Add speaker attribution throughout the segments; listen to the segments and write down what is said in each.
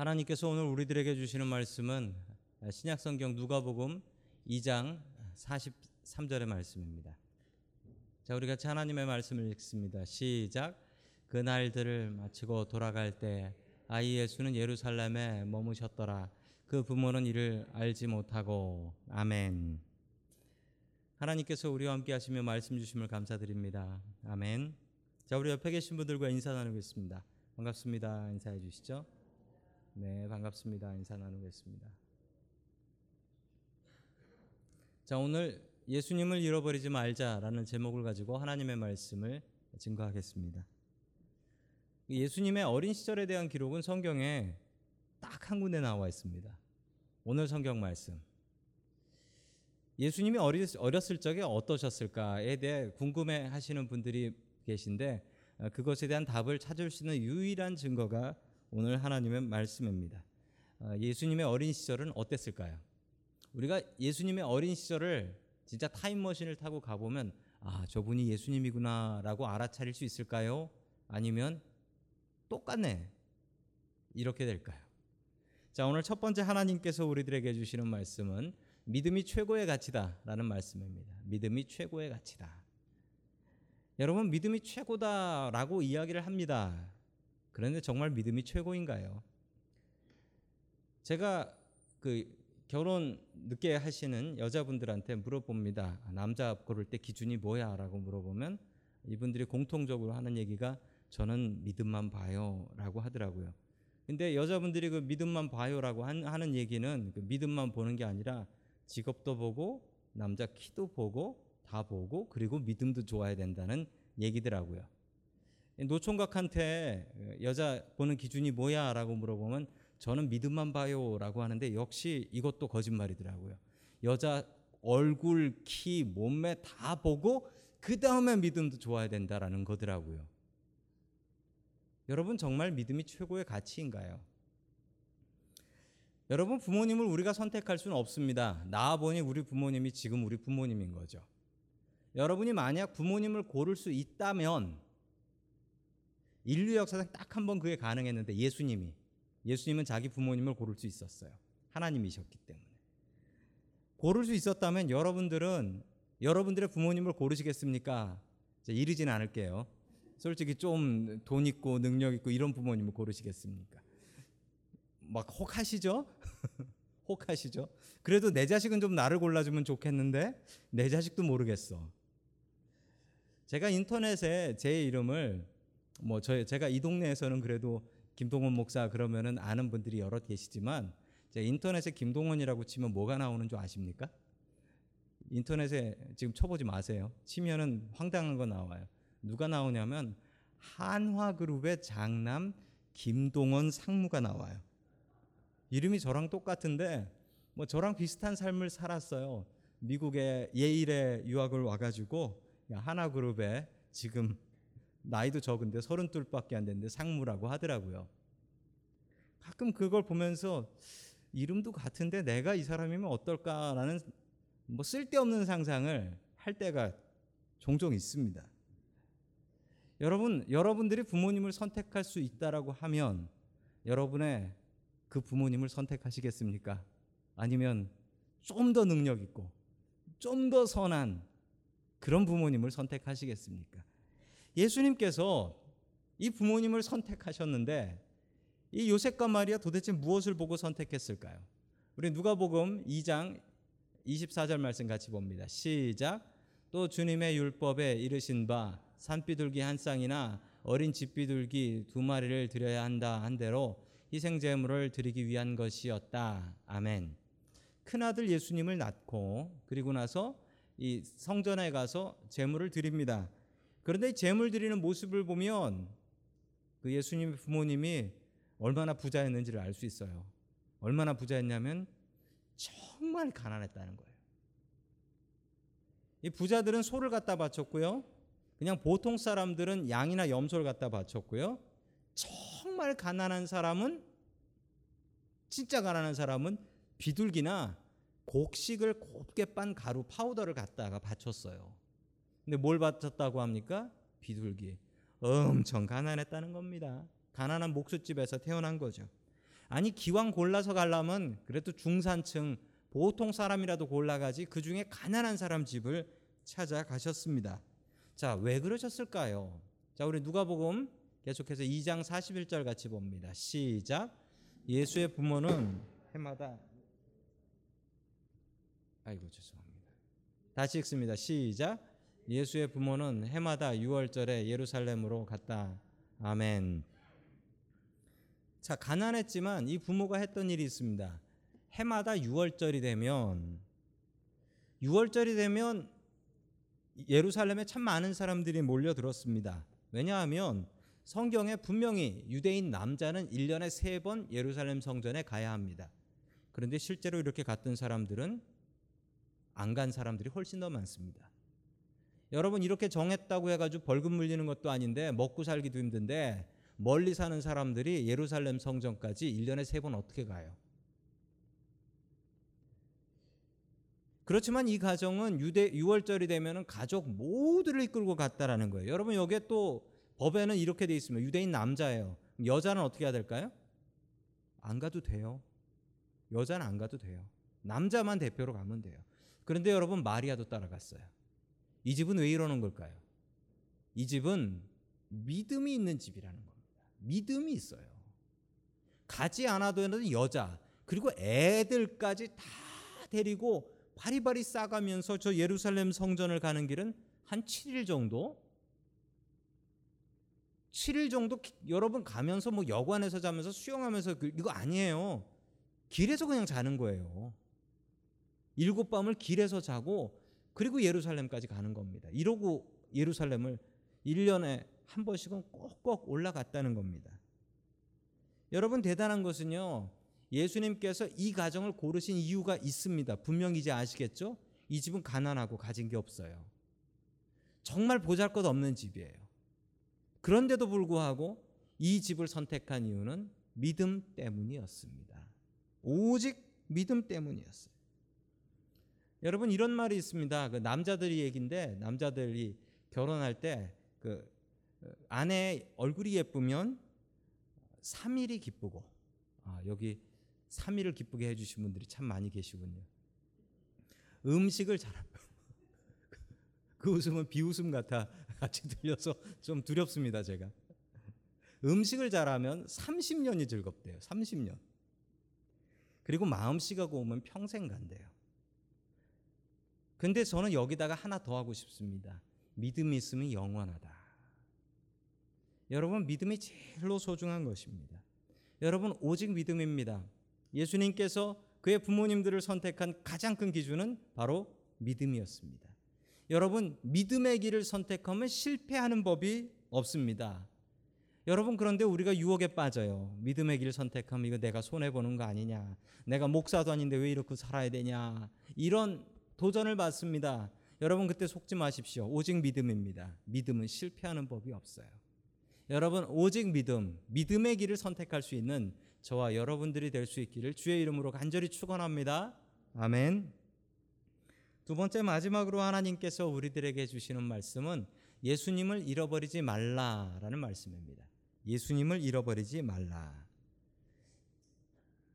Speaker 1: 하나님께서 오늘 우리들에게 주시는 말씀은 신약성경 누가복음 2장 43절의 말씀입니다. 자, 우리 같이 하나님의 말씀을 읽습니다. 시작. 그날들을 마치고 돌아갈 때 아이 예수는 예루살렘에 머무셨더라. 그 부모는 이를 알지 못하고 아멘. 하나님께서 우리와 함께 하시며 말씀 주심을 감사드립니다. 아멘. 자, 우리 옆에 계신 분들과 인사 나누겠습니다. 반갑습니다. 인사해 주시죠. 네, 반갑습니다. 인사 나누겠습니다. 자, 오늘 예수님을 잃어버리지 말자라는 제목을 가지고 하나님의 말씀을 증거하겠습니다. 예수님의 어린 시절에 대한 기록은 성경에 딱 한 군데 나와 있습니다. 오늘 성경 말씀. 예수님이 어렸을 적에 어떠셨을까에 대해 궁금해 하시는 분들이 계신데 어, 그것에 대한 답을 찾을 수 있는 유일한 증거가 오늘 하나님의 말씀입니다. 어, 예수님의 어린 시절은 어땠을까요? 우리가 예수님의 어린 시절을 진짜 타임머신을 타고 가보면 아 저분이 예수님이구나라고 알아차릴 수 있을까요? 아니면 똑같네 이렇게 될까요? 자 오늘 첫 번째 하나님께서 우리들에게 주시는 말씀은 믿음이 최고의 가치다라는 말씀입니다. 믿음이 최고의 가치다. 여러분 믿음이 최고다라고 이야기를 합니다. 그런데 정말 믿음이 최고인가요? 제가 그 결혼 늦게 하시는 여자분들한테 물어봅니다. 남자 고를 때 기준이 뭐야 라고 물어보면 이분들이 공통적으로 하는 얘기가 저는 믿음만 봐요 라고 하더라고요. 근데 여자분들이 그 믿음만 봐요라고 하는 얘기는 그 믿음만 보는 게 아니라 직업도 보고 남자 키도 보고 다 보고 그리고 믿음도 좋아야 된다는 얘기더라고요. 노총각한테 여자 보는 기준이 뭐야 라고 물어보면 저는 믿음만 봐요 라고 하는데 역시 이것도 거짓말이더라고요. 여자 얼굴, 키, 몸매 다 보고 그 다음에 믿음도 좋아야 된다라는 거더라고요. 여러분 정말 믿음이 최고의 가치인가요? 여러분 부모님을 우리가 선택할 수는 없습니다. 나와 보니 우리 부모님이 지금 우리 부모님인 거죠. 여러분이 만약 부모님을 고를 수 있다면 인류 역사상 딱 한 번 그게 가능했는데 예수님이 예수님은 자기 부모님을 고를 수 있었어요. 하나님이셨기 때문에. 고를 수 있었다면 여러분들은 여러분들의 부모님을 고르시겠습니까? 이르지는 않을게요. 솔직히 좀 돈 있고 능력 있고 이런 부모님을 고르시겠습니까? 막 혹하시죠? 혹하시죠? 그래도 내 자식은 좀 나를 골라주면 좋겠는데 내 자식도 모르겠어. 제가 인터넷에 제 이름을 뭐 저, 제가 이 동네에서는 그래도 김동원 목사 그러면은 아는 분들이 여러 계시지만 제 인터넷에 김동원이라고 치면 뭐가 나오는 줄 아십니까? 인터넷에 지금 쳐보지 마세요. 치면은 황당한 거 나와요. 누가 나오냐면 한화그룹의 장남 김동원 상무가 나와요. 이름이 저랑 똑같은데 뭐 저랑 비슷한 삶을 살았어요. 미국에 예일에 유학을 와가지고 하나그룹에 지금 나이도 적은데 서른 둘밖에 안 됐는데 상무라고 하더라고요. 가끔 그걸 보면서 이름도 같은데 내가 이 사람이면 어떨까라는 뭐 쓸데없는 상상을 할 때가 종종 있습니다. 여러분, 여러분들이 부모님을 선택할 수 있다라고 하면 여러분의 그 부모님을 선택하시겠습니까? 아니면 좀 더 능력 있고 좀 더 선한 그런 부모님을 선택하시겠습니까? 예수님께서 이 부모님을 선택하셨는데 이 요셉과 마리아 도대체 무엇을 보고 선택했을까요? 우리 누가복음 2장 24절 말씀 같이 봅니다. 시작. 또 주님의 율법에 이르신 바 산비둘기 한 쌍이나 어린 집비둘기 두 마리를 드려야 한다 한 대로 희생 제물을 드리기 위한 것이었다. 아멘. 큰 아들 예수님을 낳고 그리고 나서 이 성전에 가서 제물을 드립니다. 그런데 제물 드리는 모습을 보면 그 예수님의 부모님이 얼마나 부자였는지를 알 수 있어요. 얼마나 부자였냐면 정말 가난했다는 거예요. 이 부자들은 소를 갖다 바쳤고요. 그냥 보통 사람들은 양이나 염소를 갖다 바쳤고요. 정말 가난한 사람은 진짜 가난한 사람은 비둘기나 곡식을 곱게 빤 가루 파우더를 갖다가 바쳤어요. 근데 뭘 바쳤다고 합니까? 비둘기. 엄청 가난했다는 겁니다. 가난한 목수집에서 태어난 거죠. 아니 기왕 골라서 가려면 그래도 중산층 보통 사람이라도 골라가지 그 중에 가난한 사람 집을 찾아가셨습니다. 자, 왜 그러셨을까요? 자, 우리 누가복음 계속해서 2장 41절 같이 봅니다. 시작. 예수의 부모는 해마다 아이고 죄송합니다. 다시 읽습니다. 시작. 예수의 부모는 해마다 6월절에 예루살렘으로 갔다. 아멘. 자, 가난했지만 이 부모가 했던 일이 있습니다. 해마다 6월절이 되면 6월절이 되면 예루살렘에 참 많은 사람들이 몰려들었습니다. 왜냐하면 성경에 분명히 유대인 남자는 1년에 3번 예루살렘 성전에 가야 합니다. 그런데 실제로 이렇게 갔던 사람들은 안 간 사람들이 훨씬 더 많습니다. 여러분 이렇게 정했다고 해가지고 벌금 물리는 것도 아닌데 먹고 살기도 힘든데 멀리 사는 사람들이 예루살렘 성전까지 1년에 3번 어떻게 가요? 그렇지만 이 가정은 유대 6월절이 되면은 가족 모두를 이끌고 갔다라는 거예요. 여러분 여기에 또 법에는 이렇게 돼 있습니다. 유대인 남자예요. 여자는 어떻게 해야 될까요? 안 가도 돼요. 여자는 안 가도 돼요. 남자만 대표로 가면 돼요. 그런데 여러분 마리아도 따라갔어요. 이 집은 왜 이러는 걸까요? 이 집은 믿음이 있는 집이라는 겁니다. 믿음이 있어요. 가지 않아도 되는 여자 그리고 애들까지 다 데리고 바리바리 싸가면서 저 예루살렘 성전을 가는 길은 한 7일 정도 7일 정도 여러분 가면서 뭐 여관에서 자면서 수영하면서 그 이거 아니에요. 길에서 그냥 자는 거예요. 일곱 밤을 길에서 자고 그리고 예루살렘까지 가는 겁니다. 이러고 예루살렘을 1년에 한 번씩은 꼭꼭 올라갔다는 겁니다. 여러분 대단한 것은요. 예수님께서 이 가정을 고르신 이유가 있습니다. 분명히 이제 아시겠죠? 이 집은 가난하고 가진 게 없어요. 정말 보잘것 없는 집이에요. 그런데도 불구하고 이 집을 선택한 이유는 믿음 때문이었습니다. 오직 믿음 때문이었어요. 여러분 이런 말이 있습니다. 그 남자들이 얘긴데 남자들이 결혼할 때 그 아내 얼굴이 예쁘면 3일이 기쁘고 아, 여기 3일을 기쁘게 해주신 분들이 참 많이 계시군요. 음식을 잘하면 그 웃음은 비웃음 같아 같이 들려서 좀 두렵습니다 제가. 음식을 잘하면 30년이 즐겁대요. 30년. 그리고 마음씨가 고우면 평생 간대요. 근데 저는 여기다가 하나 더 하고 싶습니다. 믿음이 있으면 영원하다. 여러분 믿음이 제일로 소중한 것입니다. 여러분 오직 믿음입니다. 예수님께서 그의 부모님들을 선택한 가장 큰 기준은 바로 믿음이었습니다. 여러분 믿음의 길을 선택하면 실패하는 법이 없습니다. 여러분 그런데 우리가 유혹에 빠져요. 믿음의 길을 선택하면 이거 내가 손해 보는 거 아니냐? 내가 목사도 아닌데 왜 이렇게 살아야 되냐? 이런 도전을 받습니다. 여러분 그때 속지 마십시오. 오직 믿음입니다. 믿음은 실패하는 법이 없어요. 여러분 오직 믿음, 믿음의 길을 선택할 수 있는 저와 여러분들이 될 수 있기를 주의 이름으로 간절히 축원합니다. 아멘. 두 번째 마지막으로 하나님께서 우리들에게 주시는 말씀은 예수님을 잃어버리지 말라라는 말씀입니다. 예수님을 잃어버리지 말라.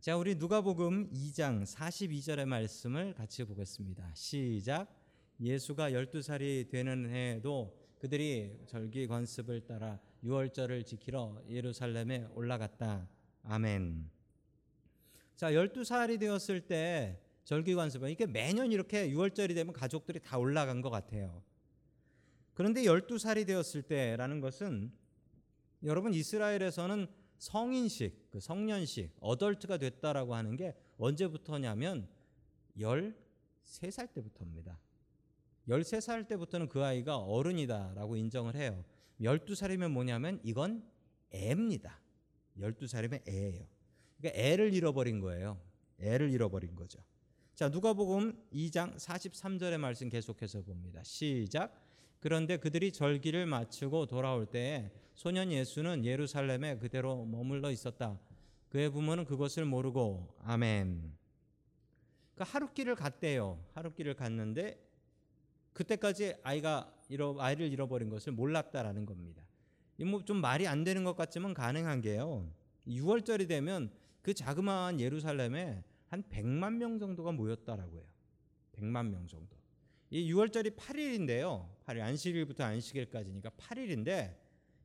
Speaker 1: 자, 우리 누가복음 2장 42절의 말씀을 같이 보겠습니다. 시작. 예수가 12살이 되는 해에도 그들이 절기 관습을 따라 6월절을 지키러 예루살렘에 올라갔다. 아멘. 자, 12살이 되었을 때 절기 관습은 이게 매년 이렇게 6월절이 되면 가족들이 다 올라간 것 같아요. 그런데 12살이 되었을 때라는 것은 여러분 이스라엘에서는 성인식, 그 성년식, 어덜트가 됐다라고 하는 게 언제부터냐면 13살 때부터입니다. 13살 때부터는 그 아이가 어른이다라고 인정을 해요. 12살이면 뭐냐면 이건 애입니다. 12살이면 애예요. 그러니까 애를 잃어버린 거예요. 애를 잃어버린 거죠. 자, 누가복음 2장 43절의 말씀 계속해서 봅니다. 시작. 그런데 그들이 절기를 마치고 돌아올 때에 소년 예수는 예루살렘에 그대로 머물러 있었다. 그의 부모는 그것을 모르고 아멘. 그 하룻길을 갔대요. 하룻길을 갔는데 그때까지 아이가 잃어 아이를 잃어버린 것을 몰랐다라는 겁니다. 뭐좀 말이 안 되는 것 같지만 가능한 게요. 6월절이 되면 그 자그마한 예루살렘에 한 100만 명 정도가 모였다라고 해요. 100만 명 정도. 이 6월절이 8일인데요. 8일 안식일부터 안식일까지니까 8일인데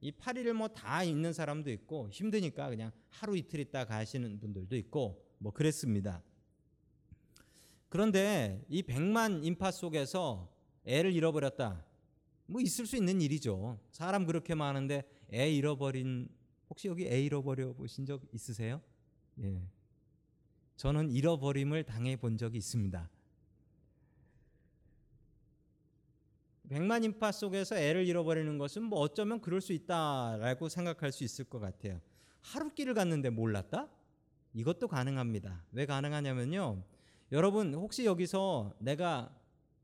Speaker 1: 이 8일을 뭐 다 있는 사람도 있고 힘드니까 그냥 하루 이틀 있다 가시는 분들도 있고 뭐 그랬습니다. 그런데 이 100만 인파 속에서 애를 잃어버렸다. 뭐 있을 수 있는 일이죠. 사람 그렇게 많은데 애 잃어버린 혹시 여기 애 잃어버려 보신 적 있으세요? 예. 저는 잃어버림을 당해 본 적이 있습니다. 100만 인파 속에서 애를 잃어버리는 것은 뭐 어쩌면 그럴 수 있다라고 생각할 수 있을 것 같아요. 하루 길을 갔는데 몰랐다? 이것도 가능합니다. 왜 가능하냐면요. 여러분 혹시 여기서 내가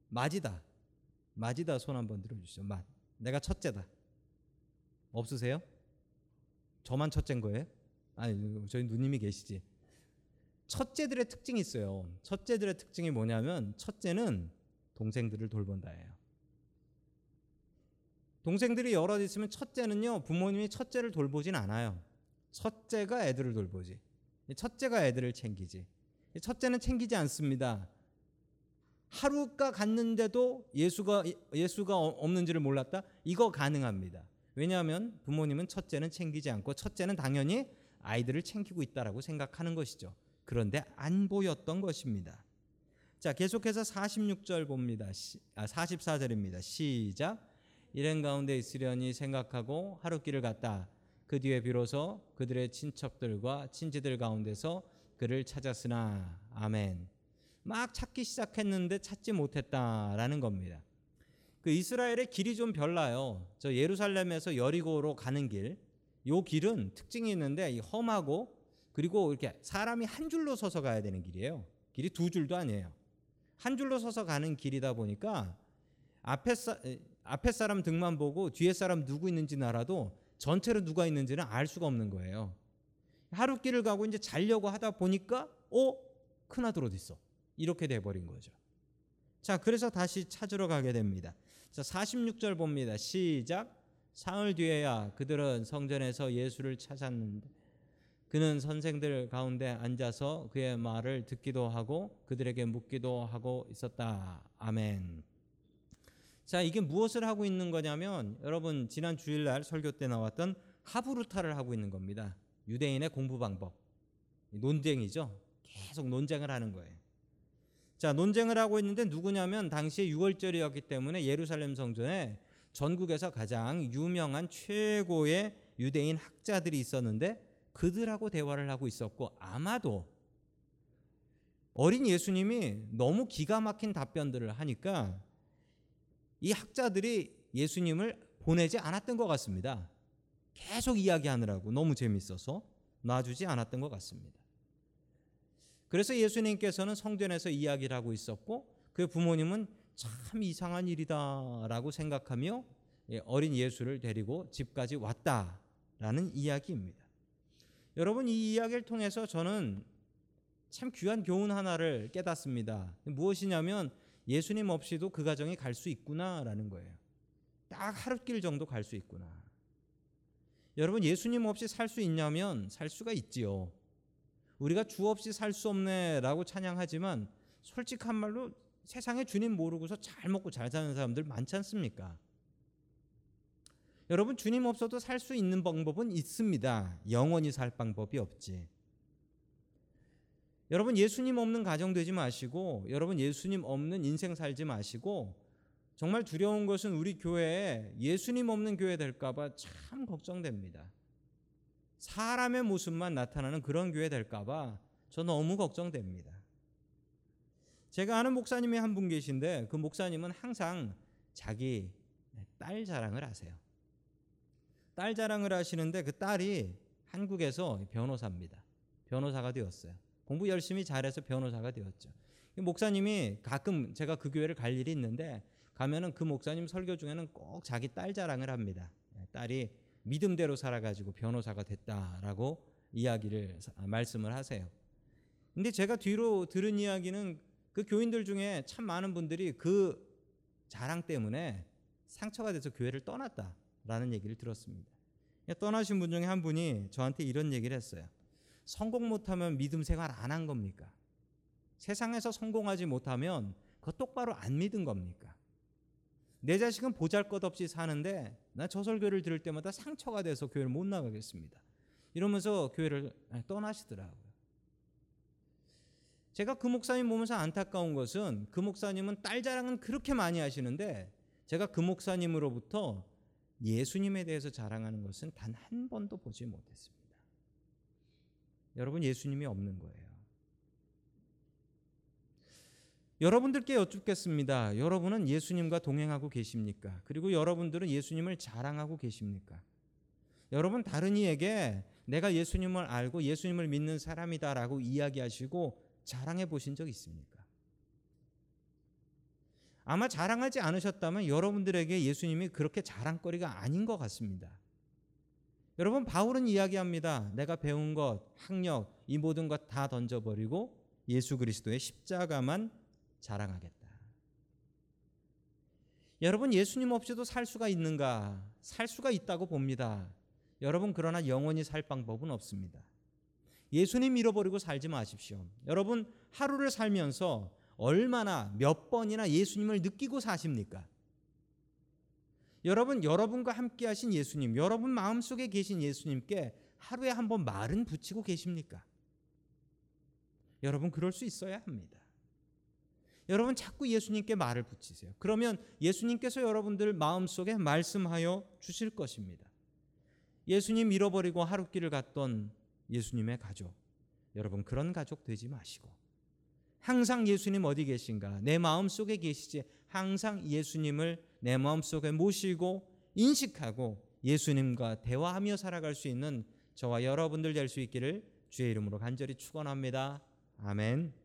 Speaker 1: 맞이다. 맞이다 손 한번 들어 주시죠. 맞. 내가 첫째다. 없으세요? 저만 첫째인 거예요? 아니 저희 누님이 계시지. 첫째들의 특징이 있어요. 첫째들의 특징이 뭐냐면 첫째는 동생들을 돌본다예요. 동생들이 여럿 있으면 첫째는요 부모님이 첫째를 돌보진 않아요. 첫째가 애들을 돌보지. 첫째가 애들을 챙기지. 첫째는 챙기지 않습니다. 하루가 갔는데도 예수가 예수가 없는지를 몰랐다. 이거 가능합니다. 왜냐하면 부모님은 첫째는 챙기지 않고 첫째는 당연히 아이들을 챙기고 있다라고 생각하는 것이죠. 그런데 안 보였던 것입니다. 자, 계속해서 46절 봅니다. 시, 아, 44절입니다. 시작. 일행 가운데 있으려니 생각하고 하루길을 갔다. 그 뒤에 비로소 그들의 친척들과 친지들 가운데서 그를 찾았으나 아멘. 막 찾기 시작했는데 찾지 못했다라는 겁니다. 그 이스라엘의 길이 좀 별나요. 저 예루살렘에서 여리고로 가는 길, 요 길은 특징이 있는데 험하고 그리고 이렇게 사람이 한 줄로 서서 가야 되는 길이에요. 길이 두 줄도 아니에요. 한 줄로 서서 가는 길이다 보니까 앞에 사, 앞에 사람 등만 보고 뒤에 사람 누구 있는지는 알아도 전체로 누가 있는지는 알 수가 없는 거예요. 하루 길을 가고 이제 자려고 하다 보니까 어 큰아들 어디 있어? 이렇게 돼 버린 거죠. 자, 그래서 다시 찾으러 가게 됩니다. 자, 46절 봅니다. 시작. 사흘 뒤에야 그들은 성전에서 예수를 찾았는데 그는 선생들 가운데 앉아서 그의 말을 듣기도 하고 그들에게 묻기도 하고 있었다. 아멘. 자, 이게 무엇을 하고 있는 거냐면 여러분 지난 주일날 설교 때 나왔던 하부루타를 하고 있는 겁니다. 유대인의 공부 방법. 논쟁이죠. 계속 논쟁을 하는 거예요. 자, 논쟁을 하고 있는데 누구냐면 당시에 6월절이었기 때문에 예루살렘 성전에 전국에서 가장 유명한 최고의 유대인 학자들이 있었는데 그들하고 대화를 하고 있었고 아마도 어린 예수님이 너무 기가 막힌 답변들을 하니까 이 학자들이 예수님을 보내지 않았던 것 같습니다. 계속 이야기하느라고 너무 재밌어서 놔주지 않았던 것 같습니다. 그래서 예수님께서는 성전에서 이야기를 하고 있었고 그 부모님은 참 이상한 일이다라고 생각하며 예, 어린 예수를 데리고 집까지 왔다라는 이야기입니다. 여러분 이 이야기를 통해서 저는 참 귀한 교훈 하나를 깨닫습니다. 무엇이냐면 예수님 없이도 그 가정이 갈 수 있구나라는 거예요. 딱 하루길 정도 갈 수 있구나. 여러분 예수님 없이 살 수 있냐면 살 수가 있지요. 우리가 주 없이 살 수 없네라고 찬양하지만 솔직한 말로 세상에 주님 모르고서 잘 먹고 잘 사는 사람들 많지 않습니까? 여러분 주님 없어도 살 수 있는 방법은 있습니다. 영원히 살 방법이 없지. 여러분 예수님 없는 가정 되지 마시고 여러분 예수님 없는 인생 살지 마시고 정말 두려운 것은 우리 교회에 예수님 없는 교회 될까봐 참 걱정됩니다. 사람의 모습만 나타나는 그런 교회 될까봐 저 너무 걱정됩니다. 제가 아는 목사님이 한 분 계신데 그 목사님은 항상 자기 딸 자랑을 하세요. 딸 자랑을 하시는데 그 딸이 한국에서 변호사입니다. 변호사가 되었어요. 공부 열심히 잘해서 변호사가 되었죠. 목사님이 가끔 제가 그 교회를 갈 일이 있는데 가면은 그 목사님 설교 중에는 꼭 자기 딸 자랑을 합니다. 딸이 믿음대로 살아가지고 변호사가 됐다라고 이야기를 말씀을 하세요. 근데 제가 뒤로 들은 이야기는 그 교인들 중에 참 많은 분들이 그 자랑 때문에 상처가 돼서 교회를 떠났다라는 얘기를 들었습니다. 떠나신 분 중에 한 분이 저한테 이런 얘기를 했어요. 성공 못하면 믿음 생활 안 한 겁니까? 세상에서 성공하지 못하면 그거 똑바로 안 믿은 겁니까? 내 자식은 보잘 것 없이 사는데 나 저 설교를 들을 때마다 상처가 돼서 교회를 못 나가겠습니다. 이러면서 교회를 떠나시더라고요. 제가 그 목사님 보면서 안타까운 것은 그 목사님은 딸 자랑은 그렇게 많이 하시는데 제가 그 목사님으로부터 예수님에 대해서 자랑하는 것은 단 한 번도 보지 못했습니다. 여러분 예수님이 없는 거예요. 여러분들께 여쭙겠습니다. 여러분은 예수님과 동행하고 계십니까? 그리고 여러분들은 예수님을 자랑하고 계십니까? 여러분 다른 이에게 내가 예수님을 알고 예수님을 믿는 사람이다라고 이야기하시고 자랑해 보신 적 있습니까? 아마 자랑하지 않으셨다면 여러분들에게 예수님이 그렇게 자랑거리가 아닌 것 같습니다. 여러분 바울은 이야기합니다. 내가 배운 것, 학력, 이 모든 것 다 던져버리고 예수 그리스도의 십자가만 자랑하겠다. 여러분 예수님 없이도 살 수가 있는가? 살 수가 있다고 봅니다. 여러분 그러나 영원히 살 방법은 없습니다. 예수님 잃어버리고 살지 마십시오. 여러분 하루를 살면서 얼마나 몇 번이나 예수님을 느끼고 사십니까? 여러분 여러분과 함께 하신 예수님, 여러분 마음속에 계신 예수님께 하루에 한 번 말은 붙이고 계십니까? 여러분 그럴 수 있어야 합니다. 여러분 자꾸 예수님께 말을 붙이세요. 그러면 예수님께서 여러분들 마음속에 말씀하여 주실 것입니다. 예수님 잃어버리고 하룻길을 갔던 예수님의 가족. 여러분 그런 가족 되지 마시고 항상 예수님 어디 계신가? 내 마음 속에 계시지. 항상 예수님을 내 마음 속에 모시고 인식하고 예수님과 대화하며 살아갈 수 있는 저와 여러분들 될 수 있기를 주의 이름으로 간절히 축원합니다. 아멘.